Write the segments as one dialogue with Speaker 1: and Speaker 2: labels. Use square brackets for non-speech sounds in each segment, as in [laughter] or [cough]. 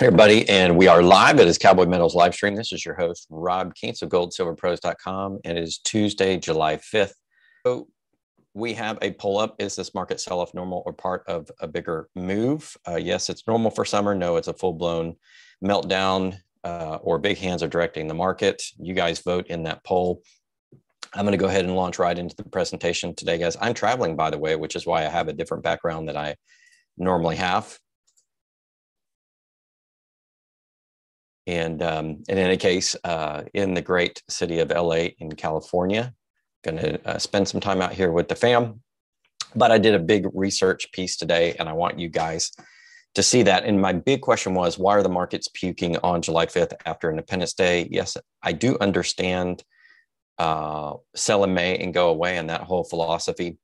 Speaker 1: Hey, everybody, and we are live. It is Cowboy Metals live stream. This is your host, Rob Kientz of goldsilverpros.com. And it is Tuesday, July 5th. So we have a pull up. Is this market sell off normal or part of a bigger move? Uh, yes, it's normal for summer. No, it's a full blown meltdown uh, or big hands are directing the market. You guys vote in that poll. I'm going to go ahead and launch right into the presentation today, guys. I'm traveling, by the way, which is why I have a different background that I normally have. And um, in any case, uh, in the great city of LA in California, going to uh, spend some time out here with the fam. But I did a big research piece today, and I want you guys to see that. And my big question was why are the markets puking on July 5th after Independence Day? Yes, I do understand uh, sell in May and go away and that whole philosophy.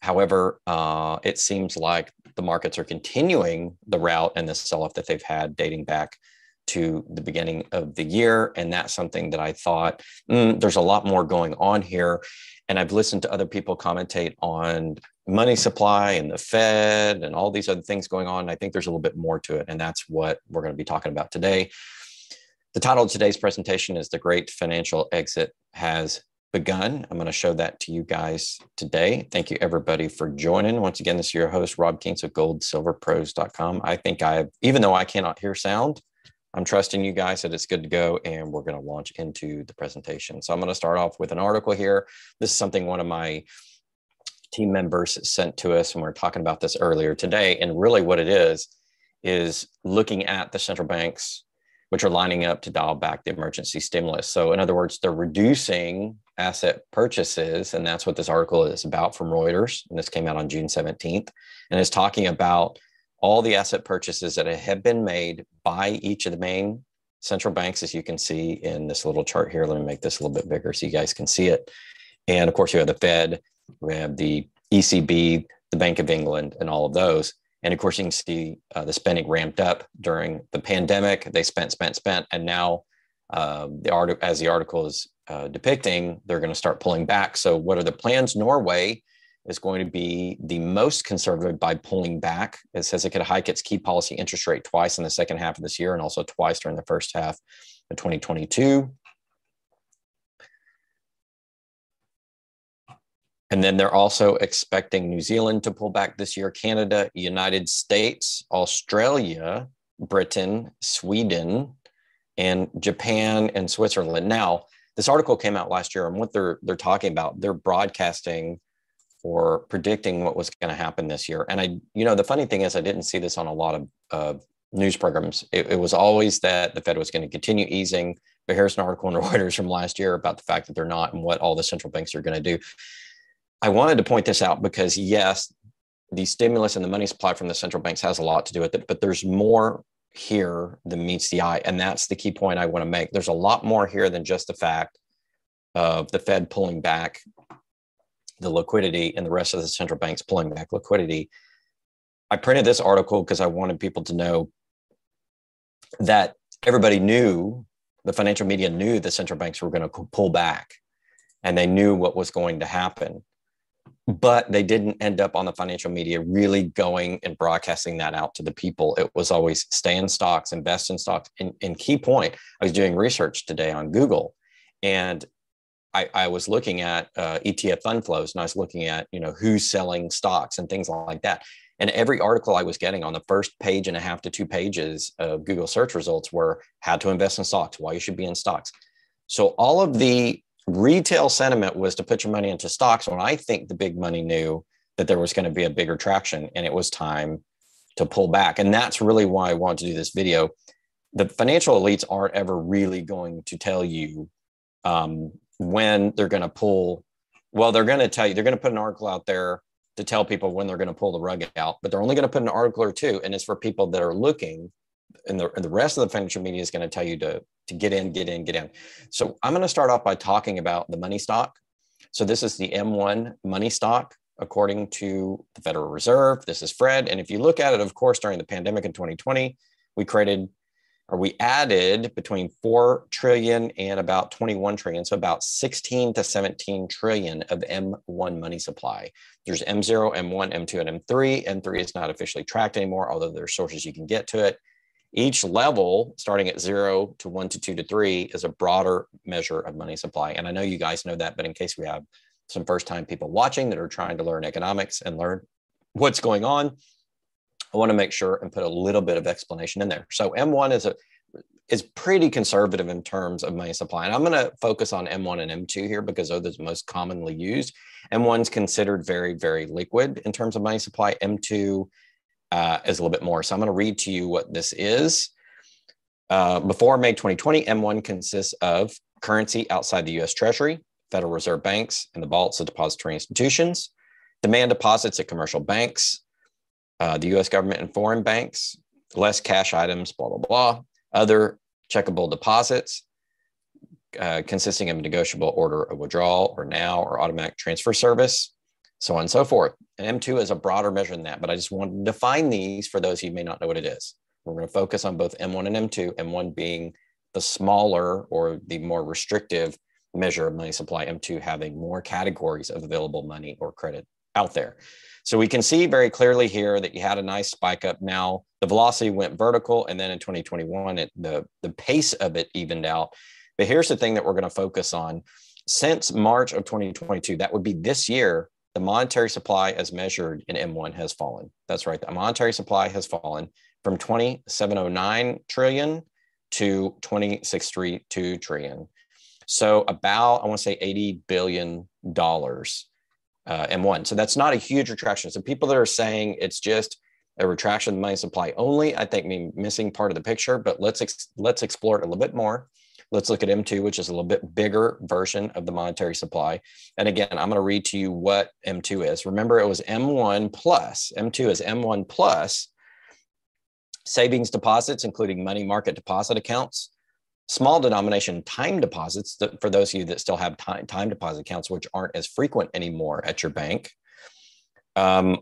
Speaker 1: However, uh, it seems like the markets are continuing the rout and the sell off that they've had dating back to the beginning of the year. And that's something that I thought mm, there's a lot more going on here. And I've listened to other people commentate on money supply and the Fed and all these other things going on. I think there's a little bit more to it. And that's what we're going to be talking about today. The title of today's presentation is The Great Financial Exit Has Begun. I'm going to show that to you guys today. Thank you, everybody, for joining. Once again, this is your host, Rob Kientz of goldsilverpros.com. I think I, even though I cannot hear sound, I'm trusting you guys that it's good to go and we're going to launch into the presentation. So I'm going to start off with an article here. This is something one of my team members sent to us and we are talking about this earlier today. And really what it is, is looking at the central banks, which are lining up to dial back the emergency stimulus. So in other words, they're reducing asset purchases. And that's what this article is about from Reuters. And this came out on June 17th. And it's talking about all the asset purchases that have been made by each of the main central banks, as you can see in this little chart here. Let me make this a little bit bigger so you guys can see it. And of course, you have the Fed, we have the ECB, the Bank of England, and all of those. And of course, you can see uh, the spending ramped up during the pandemic. They spent, spent, spent, and now uh, the art, as the article is uh, depicting, they're going to start pulling back. So, what are the plans? Norway is going to be the most conservative by pulling back. It says it could hike its key policy interest rate twice in the second half of this year and also twice during the first half of 2022. And then they're also expecting New Zealand to pull back this year, Canada, United States, Australia, Britain, Sweden, and Japan and Switzerland. Now, this article came out last year, and what they're they're talking about, they're broadcasting or predicting what was going to happen this year. And I, you know, the funny thing is, I didn't see this on a lot of uh, news programs. It, it, was always that the Fed was going to continue easing. But here's an article in [laughs] Reuters from last year about the fact that they're not and what all the central banks are going to do. I wanted to point this out because, yes, the stimulus and the money supply from the central banks has a lot to do with it, but there's more here than meets the eye. And that's the key point I want to make. There's a lot more here than just the fact of the Fed pulling back the liquidity and the rest of the central banks pulling back liquidity. I printed this article because I wanted people to know that everybody knew, the financial media knew the central banks were going to pull back and they knew what was going to happen. But they didn't end up on the financial media really going and broadcasting that out to the people. It was always stay in stocks, invest in stocks. And, and key point, I was doing research today on Google and I, I was looking at uh, ETF fund flows and I was looking at, you know, who's selling stocks and things like that. And every article I was getting on the first page and a half to two pages of Google search results were how to invest in stocks, why you should be in stocks. So all of the retail sentiment was to put your money into stocks when I think the big money knew that there was going to be a bigger traction and it was time to pull back. And that's really why I wanted to do this video. The financial elites aren't ever really going to tell you um, when they're going to pull. Well, they're going to tell you, they're going to put an article out there to tell people when they're going to pull the rug out, but they're only going to put an article or two. And it's for people that are looking. And the, and the rest of the financial media is going to tell you to, to get in, get in, get in. So I'm going to start off by talking about the money stock. So this is the M1 money stock according to the Federal Reserve. This is Fred. And if you look at it, of course, during the pandemic in 2020, we created or we added between 4 trillion and about 21 trillion so about 16 to 17 trillion of m1 money supply. There's m0 m1 m2 and m3 m3 is not officially tracked anymore although there's sources you can get to it. Each level, starting at zero to one to two to three, is a broader measure of money supply. And I know you guys know that, but in case we have some first time people watching that are trying to learn economics and learn what's going on, I want to make sure and put a little bit of explanation in there. So M1 is a is pretty conservative in terms of money supply. And I'm going to focus on M1 and M2 here because those are most commonly used. M1 is considered very, very liquid in terms of money supply. M2 uh, is a little bit more. So I'm going to read to you what this is. Uh, before May 2020, M1 consists of currency outside the US Treasury, Federal Reserve banks, and the vaults of depository institutions, demand deposits at commercial banks, uh, the US government and foreign banks, less cash items, blah, blah, blah, other checkable deposits uh, consisting of negotiable order of withdrawal or now or automatic transfer service, so on and so forth. And M2 is a broader measure than that, but I just want to define these for those you may not know what it is. We're going to focus on both M1 and M2, M1 being the smaller or the more restrictive measure of money supply, M2 having more categories of available money or credit out there. So we can see very clearly here that you had a nice spike up. Now the velocity went vertical, and then in 2021, it, the, the pace of it evened out. But here's the thing that we're going to focus on. Since March of 2022, that would be this year, the monetary supply as measured in M1 has fallen. That's right. The monetary supply has fallen from 2709 trillion to 2632 trillion. So about, I want to say 80 billion dollars uh, M1. So that's not a huge retraction. So people that are saying it's just a retraction of money supply only, I think mean missing part of the picture, but let's, ex- let's explore it a little bit more. Let's look at M2, which is a little bit bigger version of the monetary supply. And again, I'm going to read to you what M2 is. Remember, it was M1 plus. M2 is M1 plus savings deposits, including money market deposit accounts, small denomination time deposits that, for those of you that still have time, time deposit accounts which aren't as frequent anymore at your bank um,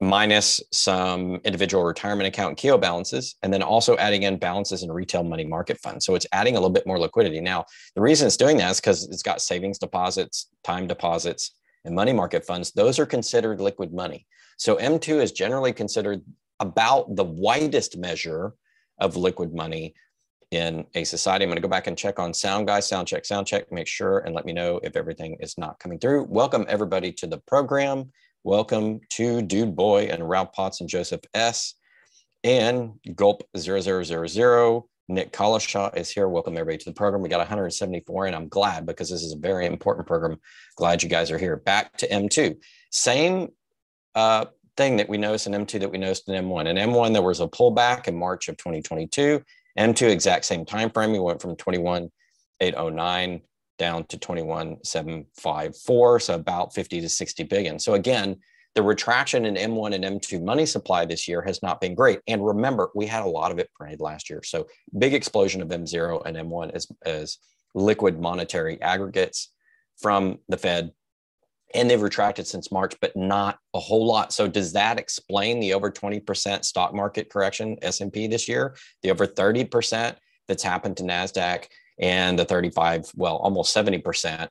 Speaker 1: minus some individual retirement account Keogh balances, and then also adding in balances in retail money market funds. So it's adding a little bit more liquidity. Now, the reason it's doing that is because it's got savings deposits, time deposits, and money market funds. Those are considered liquid money. So M2 is generally considered about the widest measure of liquid money in a society. I'm going to go back and check on sound guys, sound check, sound check, make sure and let me know if everything is not coming through. Welcome everybody to the program. Welcome to Dude Boy and Ralph Potts and Joseph S. And Gulp 0000. Nick Collishaw is here. Welcome everybody to the program. We got 174 and I'm glad because this is a very important program. Glad you guys are here. Back to M2. Same uh, thing that we noticed in M2 that we noticed in M1. In M1, there was a pullback in March of 2022 M2 exact same time frame. We went from 21,809 down to 21,754, so about 50 to 60 billion. So again, the retraction in M1 and M2 money supply this year has not been great. And remember, we had a lot of it printed last year. So big explosion of M0 and M1 as, as liquid monetary aggregates from the Fed and they've retracted since March, but not a whole lot. So does that explain the over 20% stock market correction S&P this year, the over 30% that's happened to Nasdaq and the 35, well, almost 70%,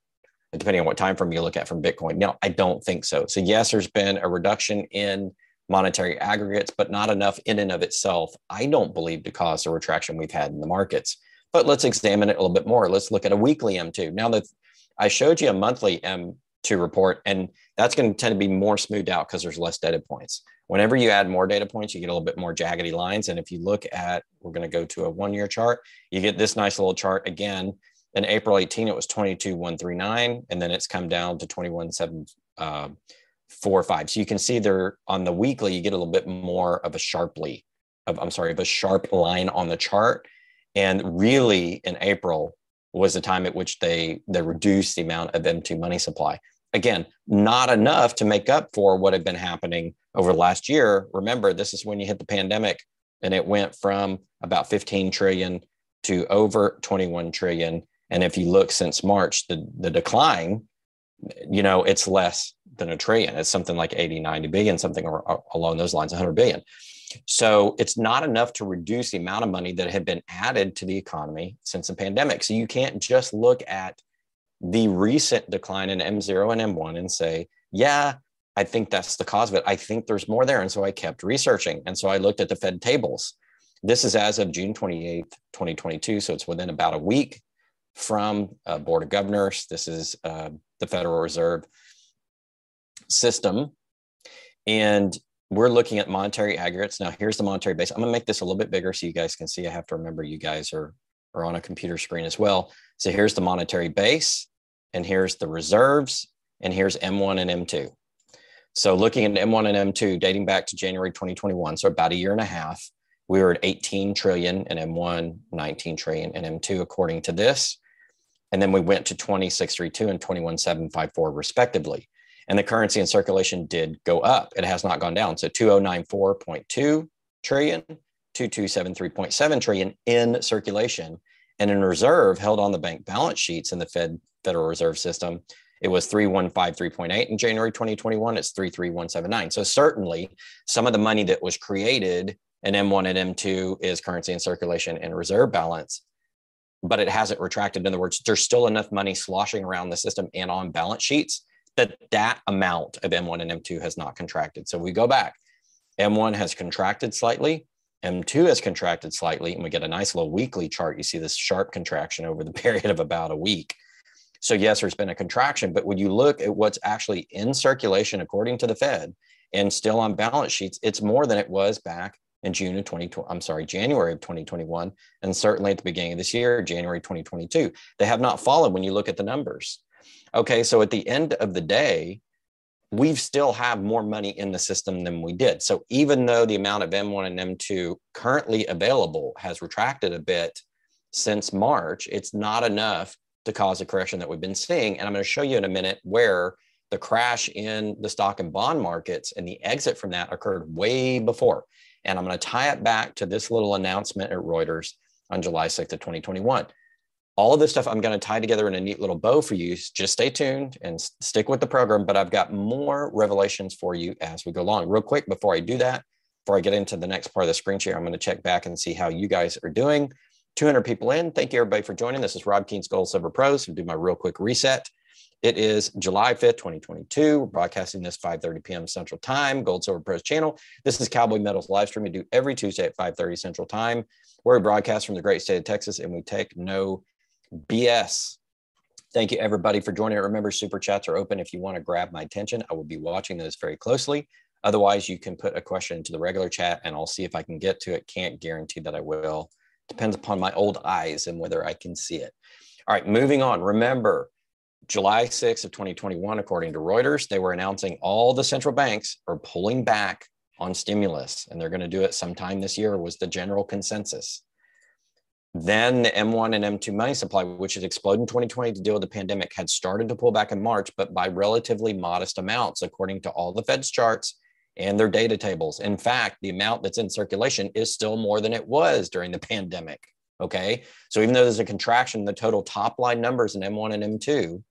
Speaker 1: depending on what time frame you look at from Bitcoin? No, I don't think so. So yes, there's been a reduction in monetary aggregates, but not enough in and of itself, I don't believe to cause the retraction we've had in the markets. But let's examine it a little bit more. Let's look at a weekly M2. Now that I showed you a monthly M to report. And that's going to tend to be more smoothed out because there's less data points. Whenever you add more data points, you get a little bit more jaggedy lines. And if you look at, we're going to go to a one year chart, you get this nice little chart again. In April 18, it was 22,139, and then it's come down to 21,745. Uh, so you can see there on the weekly, you get a little bit more of a sharply, of, I'm sorry, of a sharp line on the chart. And really in April was the time at which they, they reduced the amount of M2 money supply. Again, not enough to make up for what had been happening over the last year. Remember, this is when you hit the pandemic and it went from about 15 trillion to over 21 trillion. And if you look since March, the, the decline, you know, it's less than a trillion. It's something like 80, 90 billion, something along those lines, 100 billion. So it's not enough to reduce the amount of money that had been added to the economy since the pandemic. So you can't just look at the recent decline in M0 and M1 and say, yeah, I think that's the cause of it. I think there's more there. And so I kept researching. And so I looked at the Fed tables. This is as of June 28th, 2022. So it's within about a week from uh, Board of Governors. This is uh, the Federal Reserve system. And we're looking at monetary aggregates. Now, here's the monetary base. I'm going to make this a little bit bigger so you guys can see. I have to remember you guys are, are on a computer screen as well. So here's the monetary base, and here's the reserves, and here's M1 and M2. So looking at M1 and M2 dating back to January 2021, so about a year and a half, we were at 18 trillion in M1, 19 trillion in M2, according to this. And then we went to 2632 and 21754 respectively and the currency in circulation did go up. It has not gone down. So 2094.2 trillion, 2273.7 trillion in circulation. And in reserve held on the bank balance sheets in the Fed Federal Reserve System, it was 3153.8 in January 2021. It's 33179. So certainly some of the money that was created in M1 and M2 is currency in circulation and reserve balance, but it hasn't retracted. In other words, there's still enough money sloshing around the system and on balance sheets that that amount of M1 and M2 has not contracted. So we go back. M1 has contracted slightly. M2 has contracted slightly, and we get a nice little weekly chart. You see this sharp contraction over the [laughs] period of about a week. So, yes, there's been a contraction, but when you look at what's actually in circulation, according to the Fed, and still on balance sheets, it's more than it was back in June of 2020. I'm sorry, January of 2021, and certainly at the beginning of this year, January 2022. They have not fallen when you look at the numbers. Okay, so at the end of the day, we still have more money in the system than we did. So even though the amount of M1 and M2 currently available has retracted a bit since March, it's not enough to cause the correction that we've been seeing. And I'm going to show you in a minute where the crash in the stock and bond markets and the exit from that occurred way before. And I'm going to tie it back to this little announcement at Reuters on July 6th of 2021 all of this stuff I'm going to tie together in a neat little bow for you. Just stay tuned and stick with the program. But I've got more revelations for you as we go along. Real quick, before I do that, before I get into the next part of the screen share, I'm going to check back and see how you guys are doing. 200 people in. Thank you, everybody, for joining. This is Rob Kientz Gold Silver Pros. I'll do my real quick reset. It is July 5th, 2022. We're broadcasting this 5.30 p.m. Central Time, Gold Silver Pros channel. This is Cowboy Metals live stream we do every Tuesday at 5.30 Central Time. We're broadcast from the great state of Texas, and we take no BS. Thank you, everybody, for joining. Remember, super chats are open if you want to grab my attention. I will be watching those very closely. Otherwise, you can put a question into the regular chat and I'll see if I can get to it. Can't guarantee that I will. Depends upon my old eyes and whether I can see it. All right, moving on. Remember, July 6th of 2021, according to Reuters, they were announcing all the central banks are pulling back on stimulus and they're going to do it sometime this year was the general consensus. Then the M1 and M2 money supply, which had exploded in 2020 to deal with the pandemic, had started to pull back in March, but by relatively modest amounts, according to all the Fed's charts and their data tables. In fact, the amount that's in circulation is still more than it was during the pandemic. Okay. So even though there's a contraction, the total top line numbers in M1 and M2,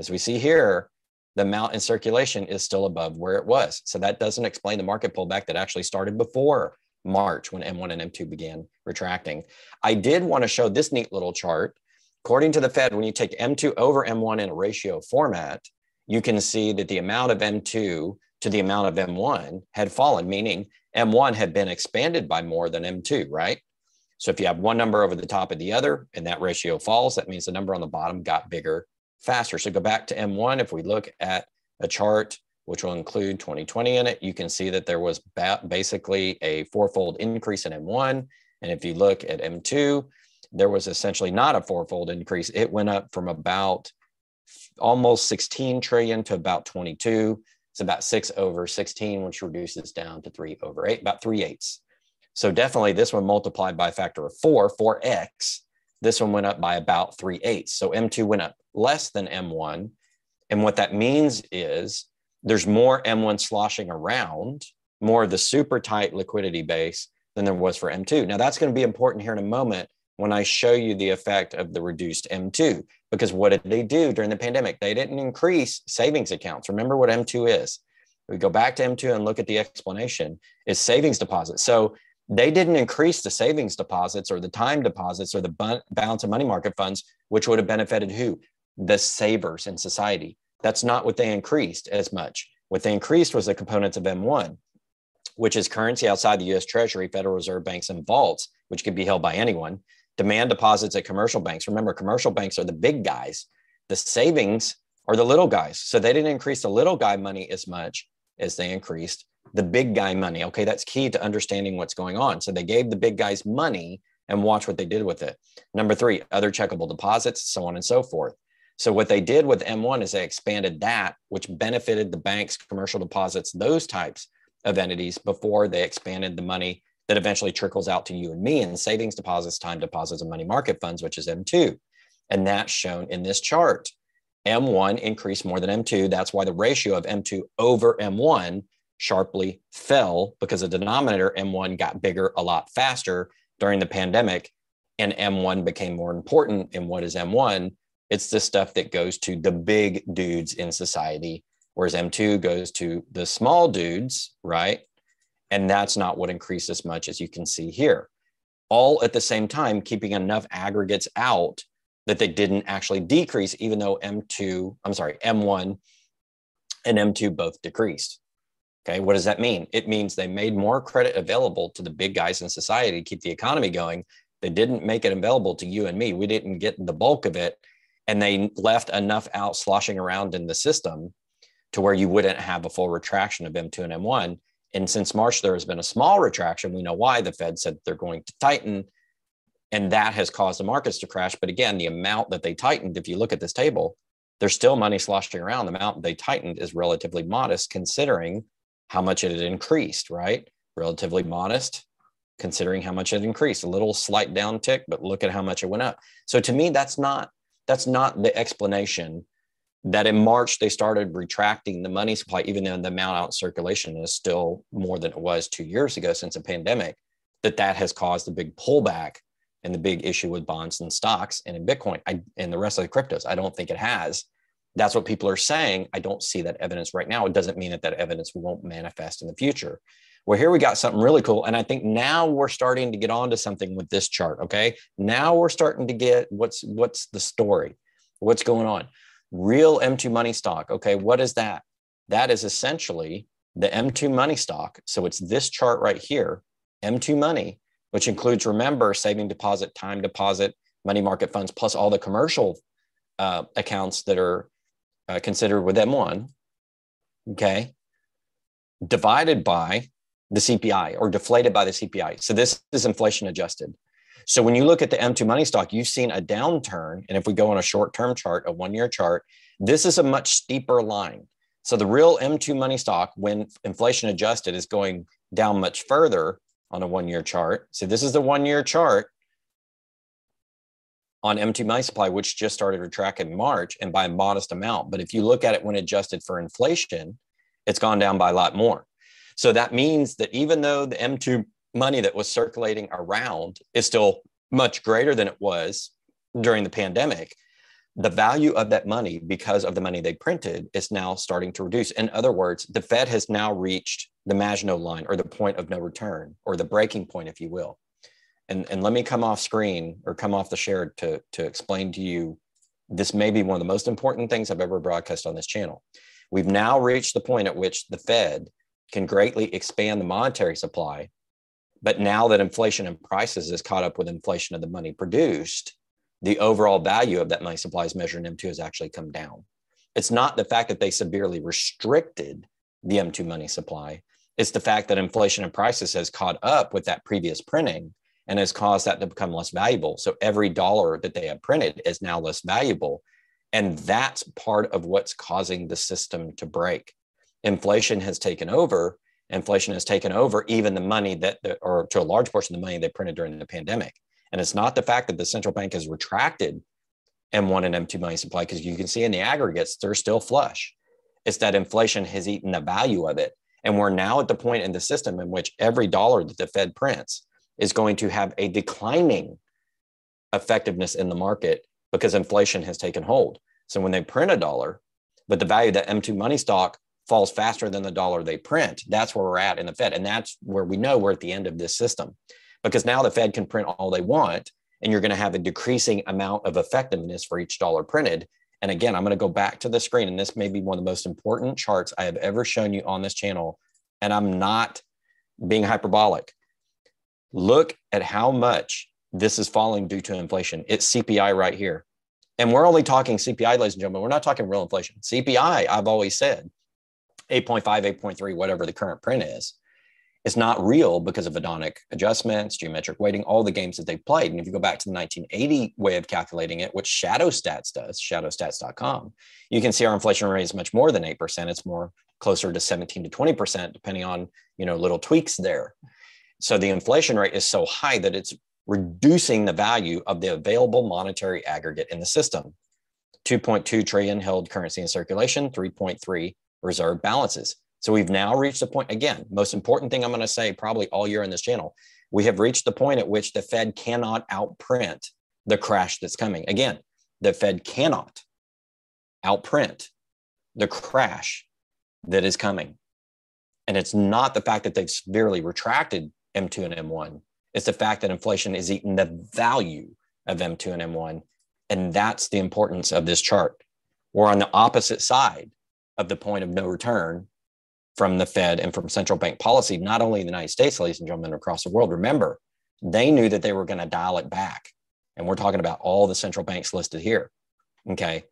Speaker 1: as we see here, the amount in circulation is still above where it was. So that doesn't explain the market pullback that actually started before March when M1 and M2 began retracting. I did want to show this neat little chart. According to the Fed, when you take M2 over M1 in a ratio format, you can see that the amount of M2 to the amount of M1 had fallen, meaning M1 had been expanded by more than M2, right? So if you have one number over the top of the other and that ratio falls, that means the number on the bottom got bigger faster. So go back to M1. If we look at a chart which will include 2020 in it, you can see that there was basically a fourfold increase in M1. And if you look at M2, there was essentially not a fourfold increase. It went up from about almost 16 trillion to about 22. It's about six over 16, which reduces down to three over eight, about three eighths. So definitely this one multiplied by a factor of four, 4x. This one went up by about three eighths. So M2 went up less than M1. And what that means is there's more M1 sloshing around, more of the super tight liquidity base than there was for M2. Now, that's going to be important here in a moment when I show you the effect of the reduced M2. Because what did they do during the pandemic? They didn't increase savings accounts. Remember what M2 is. We go back to M2 and look at the explanation. It's savings deposits. So they didn't increase the savings deposits or the time deposits or the balance of money market funds, which would have benefited who? The savers in society. That's not what they increased as much. What they increased was the components of M1. which is currency outside the US Treasury, Federal Reserve banks, and vaults, which can be held by anyone. Demand deposits at commercial banks. Remember, commercial banks are the big guys. The savings are the little guys. So they didn't increase the little guy money as much as they increased the big guy money. Okay, that's key to understanding what's going on. So they gave the big guys money and watch what they did with it. Number three, other checkable deposits, so on and so forth. So what they did with M1 is they expanded that, which benefited the banks, commercial deposits, those types of entities before they expanded the money that eventually trickles out to you and me in savings deposits, time deposits, and money market funds, which is M2. And that's shown in this chart. M1 increased more than M2. That's why the ratio of M2 over M1 sharply fell because the denominator M1 got bigger a lot faster during the pandemic and M1 became more important. And what is M1? It's the stuff that goes to the big dudes in society, whereas M2 goes to the small dudes, right? And that's not what increased as much as you can see here. All at the same time, keeping enough aggregates out that they didn't actually decrease, even though M2, I'm sorry, M1 and M2 both decreased. Okay, what does that mean? It means they made more credit available to the big guys in society to keep the economy going. They didn't make it available to you and me. We didn't get the bulk of it. And they left enough out sloshing around in the system to where you wouldn't have a full retraction of M2 and M1. And since March, there has been a small retraction. We know why the Fed said they're going to tighten, and that has caused the markets to crash. But again, the amount that they tightened, if you look at this table, there's still money sloshing around. The amount they tightened is relatively modest considering how much it had increased, right? Relatively modest, considering how much it increased. A little slight downtick, but look at how much it went up. So to me, that's not that's not the explanation that in March they started retracting the money supply, even though the amount out circulation is still more than it was two years ago since the pandemic, that that has caused a big pullback and the big issue with bonds and stocks and in Bitcoin I, and the rest of the cryptos. I don't think it has that's what people are saying. I don't see that evidence right now. It doesn't mean that that evidence won't manifest in the future. Well, here we got something really cool. And I think now we're starting to get onto something with this chart. Okay. Now we're starting to get what's what's the story? What's going on? Real M2 money stock. Okay. What is that? That is essentially the M2 money stock. So it's this chart right here, M2 money, which includes, remember, saving deposit, time deposit, money market funds, plus all the commercial uh, accounts that are uh, considered with M1, okay, divided by the CPI or deflated by the CPI. So this is inflation adjusted. So when you look at the M2 money stock, you've seen a downturn. And if we go on a short term chart, a one year chart, this is a much steeper line. So the real M2 money stock, when inflation adjusted, is going down much further on a one year chart. So this is the one year chart on M2 money supply, which just started to track in March and by a modest amount. But if you look at it when adjusted for inflation, it's gone down by a lot more. So that means that even though the M2 money that was circulating around is still much greater than it was during the pandemic, the value of that money, because of the money they printed, is now starting to reduce. In other words, the Fed has now reached the Maginot line or the point of no return or the breaking point, if you will and, and let me come off screen or come off the share to, to explain to you this may be one of the most important things I've ever broadcast on this channel. We've now reached the point at which the Fed can greatly expand the monetary supply. But now that inflation and prices is caught up with inflation of the money produced, the overall value of that money supply is measured in M2 has actually come down. It's not the fact that they severely restricted the M2 money supply. It's the fact that inflation and prices has caught up with that previous printing and has caused that to become less valuable. So every dollar that they have printed is now less valuable. And that's part of what's causing the system to break. Inflation has taken over. Inflation has taken over even the money that, or to a large portion of the money they printed during the pandemic. And it's not the fact that the central bank has retracted M1 and M2 money supply, because you can see in the aggregates, they're still flush. It's that inflation has eaten the value of it. And we're now at the point in the system in which every dollar that the Fed prints is going to have a declining effectiveness in the market because inflation has taken hold. So when they print a dollar, but the value that M2 money stock falls faster than the dollar they print, that's where we're at in the Fed. And that's where we know we're at the end of this system because now the Fed can print all they want and you're going to have a decreasing amount of effectiveness for each dollar printed. And again, I'm going to go back to the screen, and this may be one of the most important charts I have ever shown you on this channel. And I'm not being hyperbolic. Look at how much this is falling due to inflation. It's CPI right here. And we're only talking CPI, ladies and gentlemen. We're not talking real inflation. CPI, I've always said 8.5, 8.3, whatever the current print is, it's not real because of hedonic adjustments, geometric weighting, all the games that they've played. And if you go back to the 1980 way of calculating it, which Shadow Stats does, shadowstats.com, you can see our inflation rate is much more than 8%. It's more closer to 17 to 20%, depending on, you know, little tweaks there. So the inflation rate is so high that it's reducing the value of the available monetary aggregate in the system. 2.2 trillion held currency in circulation, 3.3 reserve balances. So we've now reached a point, again, most important thing I'm going to say probably all year in this channel, we have reached the point at which the Fed cannot outprint the crash that's coming. Again, the Fed cannot outprint the crash that is coming. And it's not the fact that they've severely retracted M2 and M1. It's the fact that inflation is eating the value of M2 and M1. And that's the importance of this chart. We're on the opposite side of the point of no return from the Fed and from central bank policy, not only in the United States, ladies and gentlemen, across the world. Remember, they knew that they were going to dial it back. And we're talking about all the central banks listed here. Okay.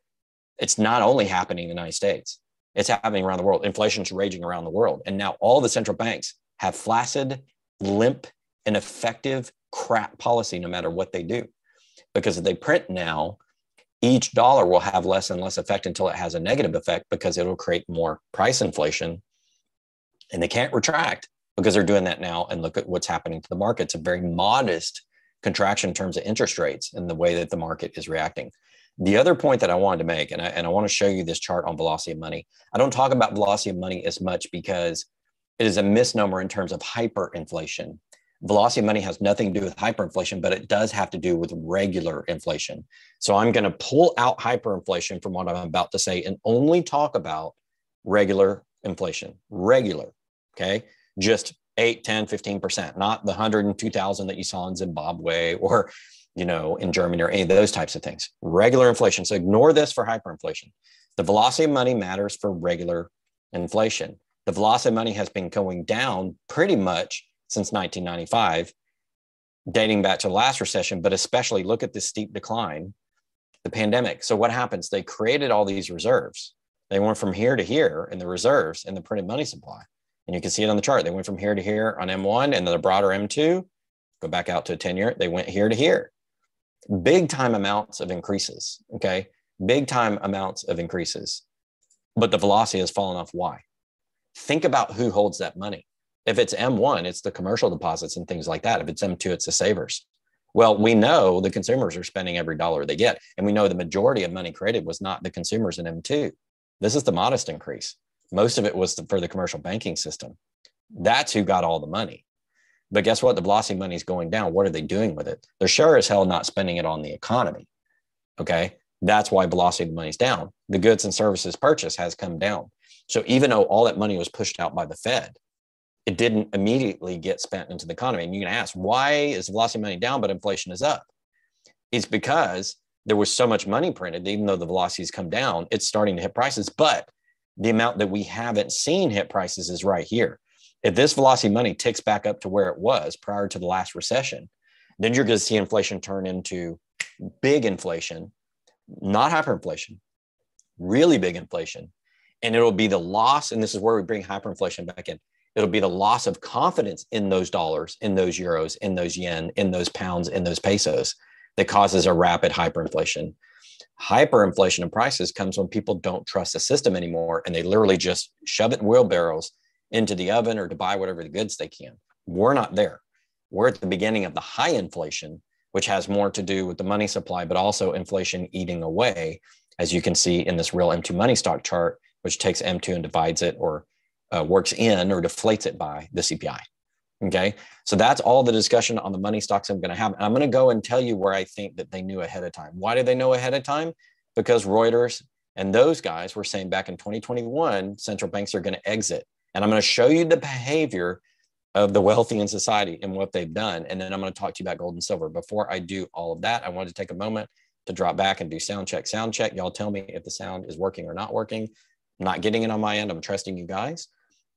Speaker 1: It's not only happening in the United States, it's happening around the world. Inflation's raging around the world. And now all the central banks have flaccid, limp, and effective crap policy no matter what they do. Because if they print now, each dollar will have less and less effect until it has a negative effect because it'll create more price inflation and they can't retract because they're doing that now. And look at what's happening to the market. It's a very modest contraction in terms of interest rates and the way that the market is reacting. The other point that I wanted to make, and I, and I want to show you this chart on velocity of money. I don't talk about velocity of money as much because it is a misnomer in terms of hyperinflation. Velocity of money has nothing to do with hyperinflation, but it does have to do with regular inflation. So I'm going to pull out hyperinflation from what I'm about to say and only talk about regular inflation, regular. Okay. Just 8, 10, 15%, not the 102,000 that you saw in Zimbabwe or, you know, in Germany or any of those types of things. Regular inflation. So ignore this for hyperinflation. The velocity of money matters for regular inflation. The velocity of money has been going down pretty much since 1995, dating back to the last recession, but especially look at this steep decline, the pandemic. So what happens? They created all these reserves. They went from here to here in the reserves in the printed money supply. And you can see it on the chart. They went from here to here on M1 and then the broader M2, go back out to a 10 year, they went here to here. Big time amounts of increases. Okay. Big time amounts of increases. But the velocity has fallen off. Why? Think about who holds that money. If it's M1, it's the commercial deposits and things like that. If it's M2, it's the savers. Well, we know the consumers are spending every dollar they get. And we know the majority of money created was not the consumers in M2. This is the modest increase. Most of it was for the commercial banking system. That's who got all the money. But guess what? The velocity money is going down. What are they doing with it? They're sure as hell not spending it on the economy. Okay. That's why velocity of the money is down. The goods and services purchase has come down. So even though all that money was pushed out by the Fed, it didn't immediately get spent into the economy. And you can ask, why is velocity money down, but inflation is up? It's because there was so much money printed, even though the velocities come down, it's starting to hit prices. But the amount that we haven't seen hit prices is right here. If this velocity money ticks back up to where it was prior to the last recession, then you're going to see inflation turn into big inflation, not hyperinflation, really big inflation. And it'll be the loss, and this is where we bring hyperinflation back in. It'll be the loss of confidence in those dollars, in those euros, in those yen, in those pounds, in those pesos that causes a rapid hyperinflation. Hyperinflation in prices comes when people don't trust the system anymore and they literally just shove it in wheelbarrows into the oven or to buy whatever the goods they can. We're not there. We're at the beginning of the high inflation, which has more to do with the money supply, but also inflation eating away, as you can see in this real M2 money stock chart, which takes M2 and divides it or uh, works in or deflates it by the CPI. Okay. So that's all the discussion on the money stocks I'm going to have. And I'm going to go and tell you where I think that they knew ahead of time. Why did they know ahead of time? Because Reuters and those guys were saying back in 2021, central banks are going to exit. And I'm going to show you the behavior of the wealthy in society and what they've done. And then I'm going to talk to you about gold and silver. Before I do all of that, I wanted to take a moment to drop back and do sound check, sound check. Y'all tell me if the sound is working or not working. I'm not getting it on my end. I'm trusting you guys.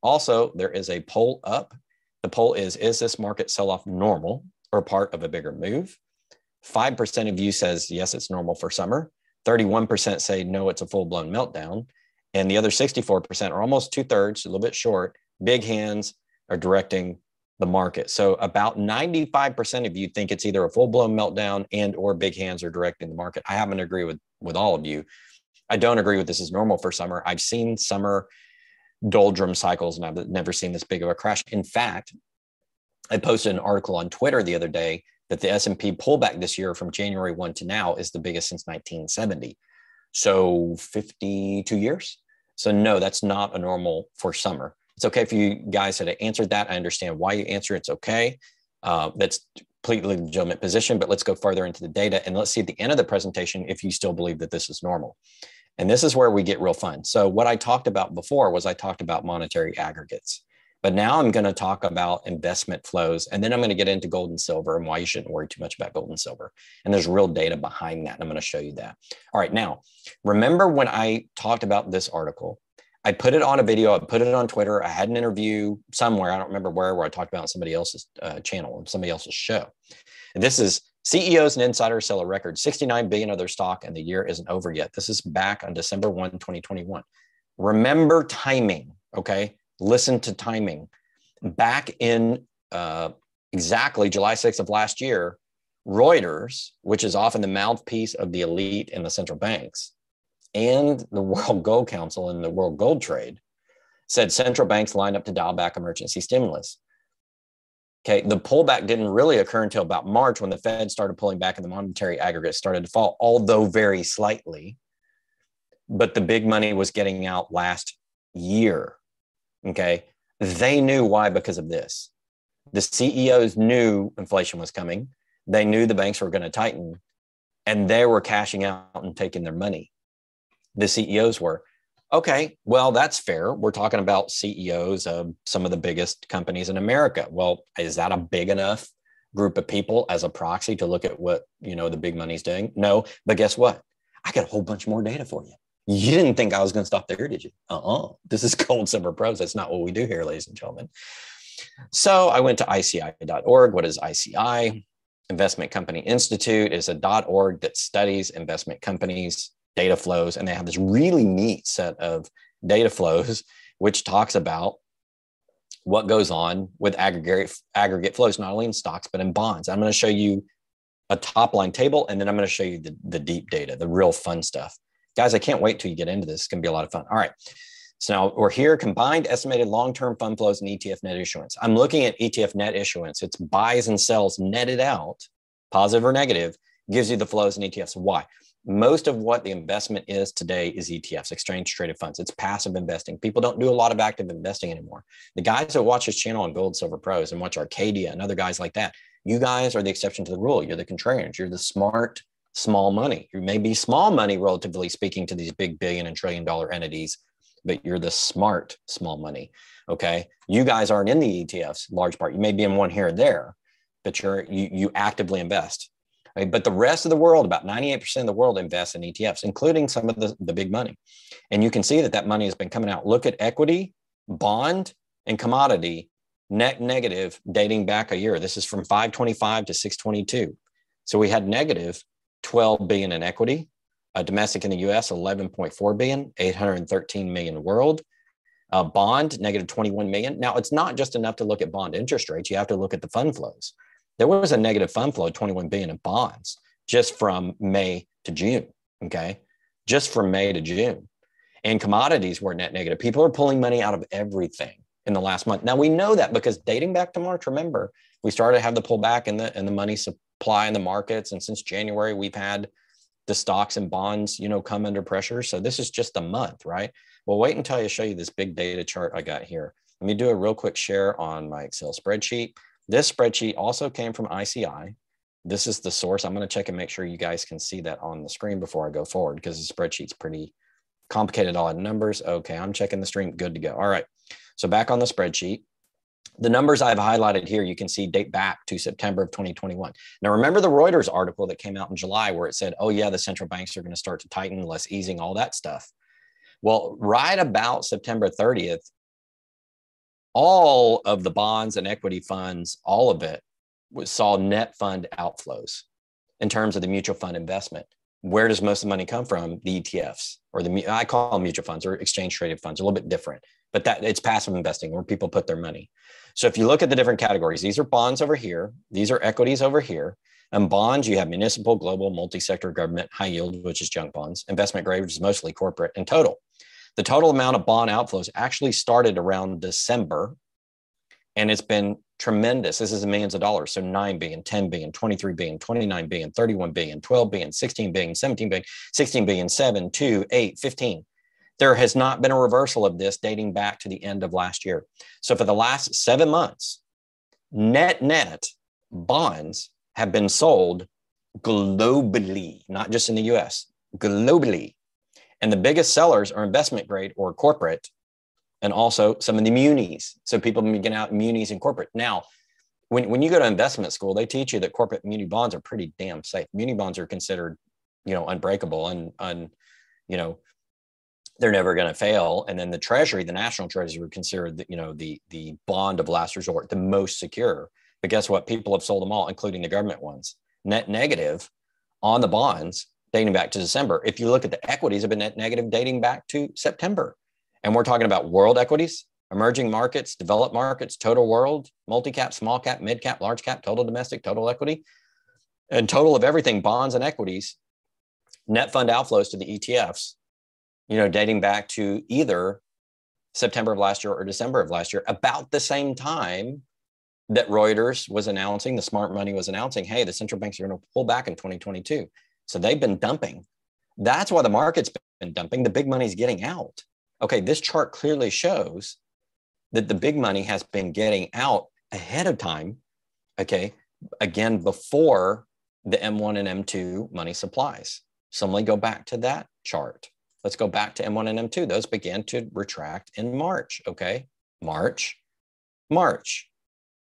Speaker 1: Also, there is a poll up The poll is Is this market sell off normal or part of a bigger move? 5% of you says yes, it's normal for summer. 31% say no, it's a full blown meltdown. And the other 64% are almost two thirds, a little bit short. Big hands are directing the market. So about 95% of you think it's either a full blown meltdown and or big hands are directing the market. I happen to agree with, with all of you. I don't agree with this is normal for summer. I've seen summer doldrum cycles and I've never seen this big of a crash. In fact, I posted an article on Twitter the other day that the S&P pullback this year from January 1 to now is the biggest since 1970. So 52 years. So no, that's not a normal for summer. It's okay if you guys had answered that. I understand why you answer. It's okay. Uh, that's completely legitimate position, but let's go further into the data and let's see at the end of the presentation if you still believe that this is normal. And this is where we get real fun. So what I talked about before was I talked about monetary aggregates. But now I'm going to talk about investment flows, and then I'm going to get into gold and silver and why you shouldn't worry too much about gold and silver. And there's real data behind that. And I'm going to show you that. All right. Now, remember when I talked about this article? I put it on a video. I put it on Twitter. I had an interview somewhere. I don't remember where, where I talked about somebody else's uh, channel and somebody else's show. And this is CEOs and insiders sell a record 69 billion of their stock, and the year isn't over yet. This is back on December 1, 2021. Remember timing. Okay listen to timing. Back in uh, exactly July 6th of last year, Reuters, which is often the mouthpiece of the elite and the central banks, and the [laughs] World Gold Council and the World Gold Trade said central banks lined up to dial back emergency stimulus. Okay, the pullback didn't really occur until about March when the Fed started pulling back and the monetary aggregate started to fall, although very slightly. But the big money was getting out last year. Okay. They knew why because of this. The CEOs knew inflation was coming. They knew the banks were going to tighten and they were cashing out and taking their money. The CEOs were. Okay, well, that's fair. We're talking about CEOs of some of the biggest companies in America. Well, is that a big enough group of people as a proxy to look at what, you know, the big money's doing? No, but guess what? I got a whole bunch more data for you. You didn't think I was going to stop there, did you? Uh-uh. This is [laughs] Gold silver, pros. That's not what we do here, ladies and gentlemen. So I went to ICI.org. What is ICI? Investment Company Institute is a .org that studies investment companies, data flows, and they have this really neat set of data flows, [laughs] which talks about what goes on with aggregate aggregate flows, not only in stocks but in bonds. I'm going to show you a top line table, and then I'm going to show you the, the deep data, the real fun stuff guys, I can't wait till you get into this. It's going to be a lot of fun. All right. So now we're here, combined estimated long-term fund flows and ETF net issuance. I'm looking at ETF net issuance. It's buys and sells netted out, positive or negative, gives you the flows in ETFs. Why? Most of what the investment is today is ETFs, exchange traded funds. It's passive investing. People don't do a lot of active investing anymore. The guys that watch this channel on Gold, Silver Pros and watch Arcadia and other guys like that, you guys are the exception to the rule. You're the contrarians. You're the smart small money. You may be small money, relatively speaking, to these big billion and trillion dollar entities, but you're the smart small money. Okay. You guys aren't in the ETFs, large part. You may be in one here or there, but you're you you actively invest. Okay? But the rest of the world, about 98% of the world invests in ETFs, including some of the, the big money. And you can see that that money has been coming out. Look at equity, bond, and commodity net negative dating back a year. This is from 525 to 622. So we had negative 12 billion in equity. Uh, domestic in the US, 11.4 billion, 813 million world. Uh, bond, negative 21 million. Now, it's not just enough to look at bond interest rates. You have to look at the fund flows. There was a negative fund flow, of 21 billion in bonds just from May to June. Okay. Just from May to June. And commodities were net negative. People are pulling money out of everything in the last month. Now we know that because dating back to March, remember, we started to have the pullback in the in the money supply in the markets. And since January, we've had the stocks and bonds, you know, come under pressure. So this is just a month, right? Well, wait until I show you this big data chart I got here. Let me do a real quick share on my Excel spreadsheet. This spreadsheet also came from ICI. This is the source. I'm going to check and make sure you guys can see that on the screen before I go forward because the spreadsheet's pretty complicated, all the numbers. Okay, I'm checking the stream. Good to go. All right. So back on the spreadsheet, the numbers I've highlighted here, you can see date back to September of 2021. Now, remember the Reuters article that came out in July where it said, oh, yeah, the central banks are going to start to tighten, less easing, all that stuff. Well, right about September 30th, all of the bonds and equity funds, all of it saw net fund outflows in terms of the mutual fund investment. Where does most of the money come from? The ETFs or the I call them mutual funds or exchange traded funds, a little bit different, but that it's passive investing where people put their money. So if you look at the different categories, these are bonds over here, these are equities over here. And bonds, you have municipal, global, multi-sector government, high yield, which is junk bonds, investment grade, which is mostly corporate, and total. The total amount of bond outflows actually started around December, and it's been tremendous. This is millions of dollars. So 9 billion, 10 billion, 23 billion, 29 billion, 31 billion, 12 billion, 16 billion, 17 billion, 16 billion, 7, 2, 8, 15. There has not been a reversal of this dating back to the end of last year. So for the last seven months, net net bonds have been sold globally, not just in the US, globally. And the biggest sellers are investment grade or corporate, and also some of the munis. So people can get out munis and corporate. Now, when, when you go to investment school, they teach you that corporate muni bonds are pretty damn safe. Muni bonds are considered, you know, unbreakable and, un, you know, they're never going to fail. And then the treasury, the national treasury would consider the, you know, the, the bond of last resort, the most secure. But guess what? People have sold them all, including the government ones. Net negative on the bonds dating back to December. If you look at the equities, have been net negative dating back to September. And we're talking about world equities, emerging markets, developed markets, total world, multi cap, small cap, mid cap, large cap, total domestic, total equity, and total of everything, bonds and equities, net fund outflows to the ETFs, you know, dating back to either September of last year or December of last year, about the same time that Reuters was announcing, the smart money was announcing, hey, the central banks are going to pull back in 2022. So they've been dumping. That's why the market's been dumping. The big money's getting out. Okay, this chart clearly shows that the big money has been getting out ahead of time. Okay, again, before the M1 and M2 money supplies. So let me go back to that chart. Let's go back to M1 and M2. Those began to retract in March. Okay, March, March.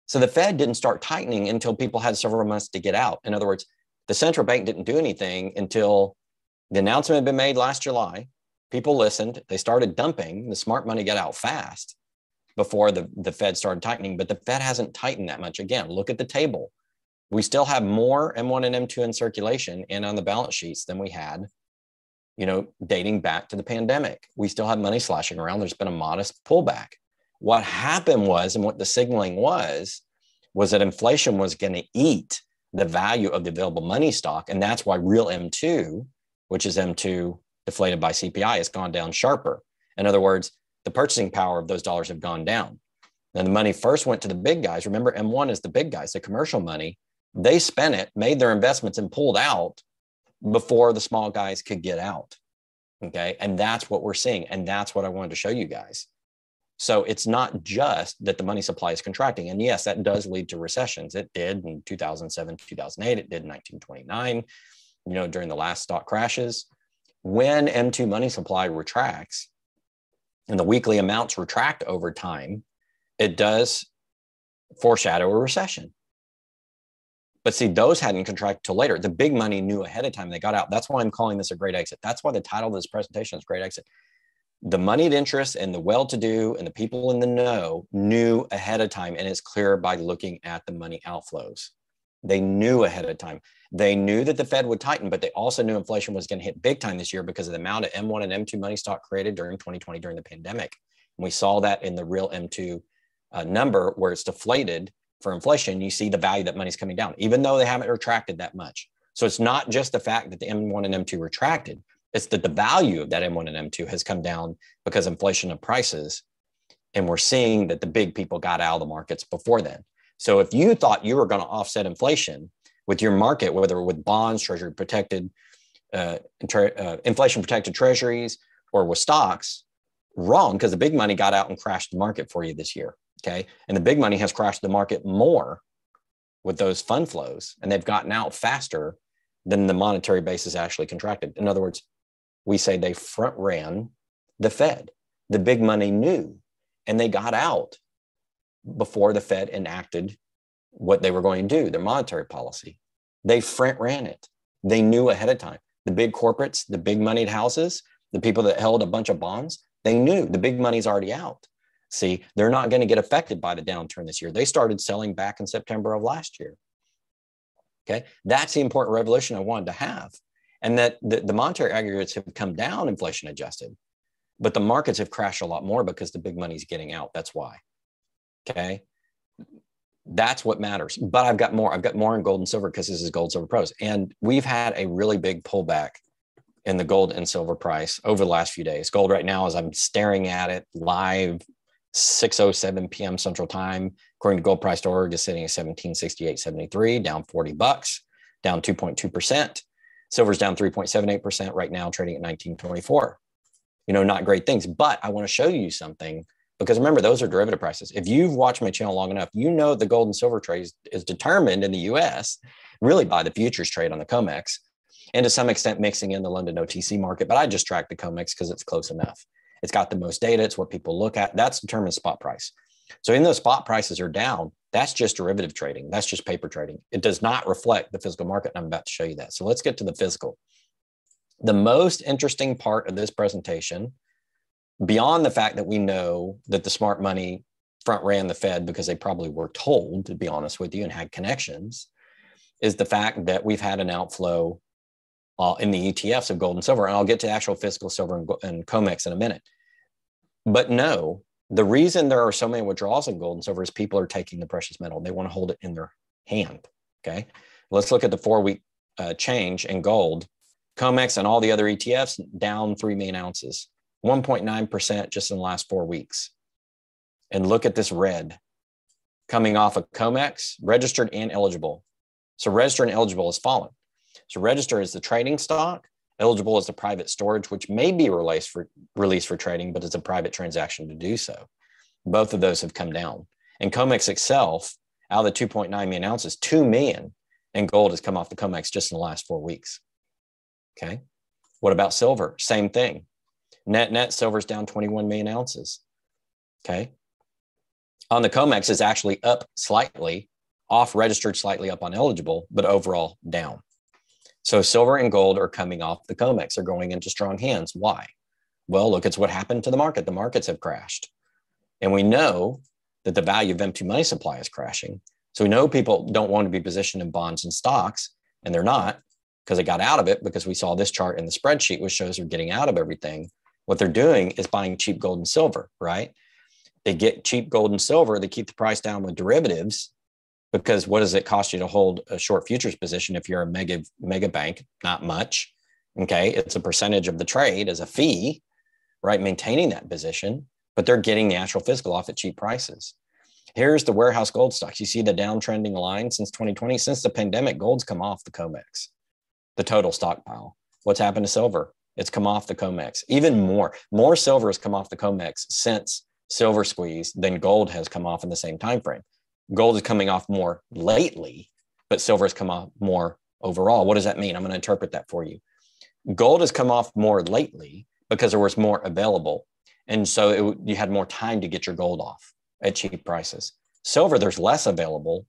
Speaker 1: So the Fed didn't start tightening until people had several months to get out. In other words, the central bank didn't do anything until the announcement had been made last July. People listened. They started dumping. The smart money got out fast before the, the Fed started tightening, but the Fed hasn't tightened that much. Again, look at the table. We still have more M1 and M2 in circulation and on the balance sheets than we had, you know, dating back to the pandemic. We still have money slashing around. There's been a modest pullback. What happened was, and what the signaling was, was that inflation was going to eat the value of the available money stock. And that's why real M2, which is M2 deflated by CPI, has gone down sharper. In other words, the purchasing power of those dollars have gone down. And the money first went to the big guys. Remember, M1 is the big guys, the commercial money. They spent it, made their investments, and pulled out before the small guys could get out. Okay. And that's what we're seeing. And that's what I wanted to show you guys. So it's not just that the money supply is contracting. And yes, that does lead to recessions. It did in 2007, 2008. It did in 1929, you know, during the last stock crashes. When M2 money supply retracts and the weekly amounts retract over time, it does foreshadow a recession. But see, those hadn't contracted till later. The big money knew ahead of time. They got out. That's why I'm calling this a great exit. That's why the title of this presentation is Great Exit the moneyed interests and the well-to-do and the people in the know knew ahead of time and it's clear by looking at the money outflows. They knew ahead of time. They knew that the fed would tighten but they also knew inflation was going to hit big time this year because of the amount of m1 and m2 money stock created during 2020 during the pandemic. And we saw that in the real m2 uh, number where it's deflated for inflation. You see the value that money's coming down even though they haven't retracted that much. So it's not just the fact that the m1 and m2 retracted it's that the value of that M1 and M2 has come down because inflation of prices. And we're seeing that the big people got out of the markets before then. So if you thought you were going to offset inflation with your market, whether with bonds, treasury protected, uh, uh, inflation protected treasuries, or with stocks, wrong because the big money got out and crashed the market for you this year. Okay. And the big money has crashed the market more with those fund flows, and they've gotten out faster than the monetary base is actually contracted. In other words, we say they front ran the Fed. The big money knew and they got out before the Fed enacted what they were going to do, their monetary policy. They front ran it. They knew ahead of time. The big corporates, the big moneyed houses, the people that held a bunch of bonds, they knew the big money's already out. See, they're not going to get affected by the downturn this year. They started selling back in September of last year. Okay. That's the important revolution I wanted to have. And that the, the monetary aggregates have come down inflation adjusted, but the markets have crashed a lot more because the big money's getting out. That's why. Okay. That's what matters. But I've got more. I've got more in gold and silver because this is gold, silver pros. And we've had a really big pullback in the gold and silver price over the last few days. Gold right now, as I'm staring at it live 6:07 p.m. Central Time, according to Gold Price Org, is sitting at 1768.73, down 40 bucks, down 2.2 percent. Silver's down 3.78 percent right now, trading at 1924. You know, not great things, but I want to show you something because remember, those are derivative prices. If you've watched my channel long enough, you know the gold and silver trade is determined in the U.S. really by the futures trade on the COMEX, and to some extent mixing in the London OTC market. But I just track the COMEX because it's close enough. It's got the most data. It's what people look at. That's determined spot price. So even though spot prices are down, that's just derivative trading. That's just paper trading. It does not reflect the physical market. And I'm about to show you that. So let's get to the physical. The most interesting part of this presentation, beyond the fact that we know that the smart money front ran the Fed because they probably were told, to be honest with you, and had connections, is the fact that we've had an outflow uh, in the ETFs of gold and silver. And I'll get to actual physical silver and, and COMEX in a minute. But no, the reason there are so many withdrawals in gold and silver is people are taking the precious metal. They want to hold it in their hand. Okay. Let's look at the four week uh, change in gold. COMEX and all the other ETFs down 3 million ounces, 1.9% just in the last four weeks. And look at this red coming off of COMEX, registered and eligible. So registered and eligible has fallen. So register is the trading stock, eligible as the private storage, which may be released for released for trading, but it's a private transaction to do so. Both of those have come down. And COMEX itself, out of the 2.9 million ounces, 2 million in gold has come off the COMEX just in the last four weeks. Okay. What about silver? Same thing. Net net silver's down 21 million ounces. Okay. On the COMEX is actually up slightly, off registered slightly up on eligible, but overall down. So silver and gold are coming off the COMEX. They're going into strong hands. Why? Well, look, it's what happened to the market. The markets have crashed. And we know that the value of M2 money supply is crashing. So we know people don't want to be positioned in bonds and stocks, and they're not because they got out of it because we saw this chart in the spreadsheet, which shows they're getting out of everything. What they're doing is buying cheap gold and silver, right? They get cheap gold and silver, they keep the price down with derivatives, because what does it cost you to hold a short futures position if you're a mega mega bank? Not much okay? It's a percentage of the trade as a fee right? Maintaining that position but they're getting the actual physical off at cheap prices. Here's the warehouse gold stocks. You see the downtrending line since 2020 since the pandemic gold's come off the comex the total stockpile. What's happened to silver? It's come off the comex. Even more more silver has come off the comex since silver squeeze than gold has come off in the same time frame gold is coming off more lately, but silver has come off more overall. What does that mean? I'm going to interpret that for you. Gold has come off more lately because there was more available. And so it, you had more time to get your gold off at cheap prices. Silver, there's less available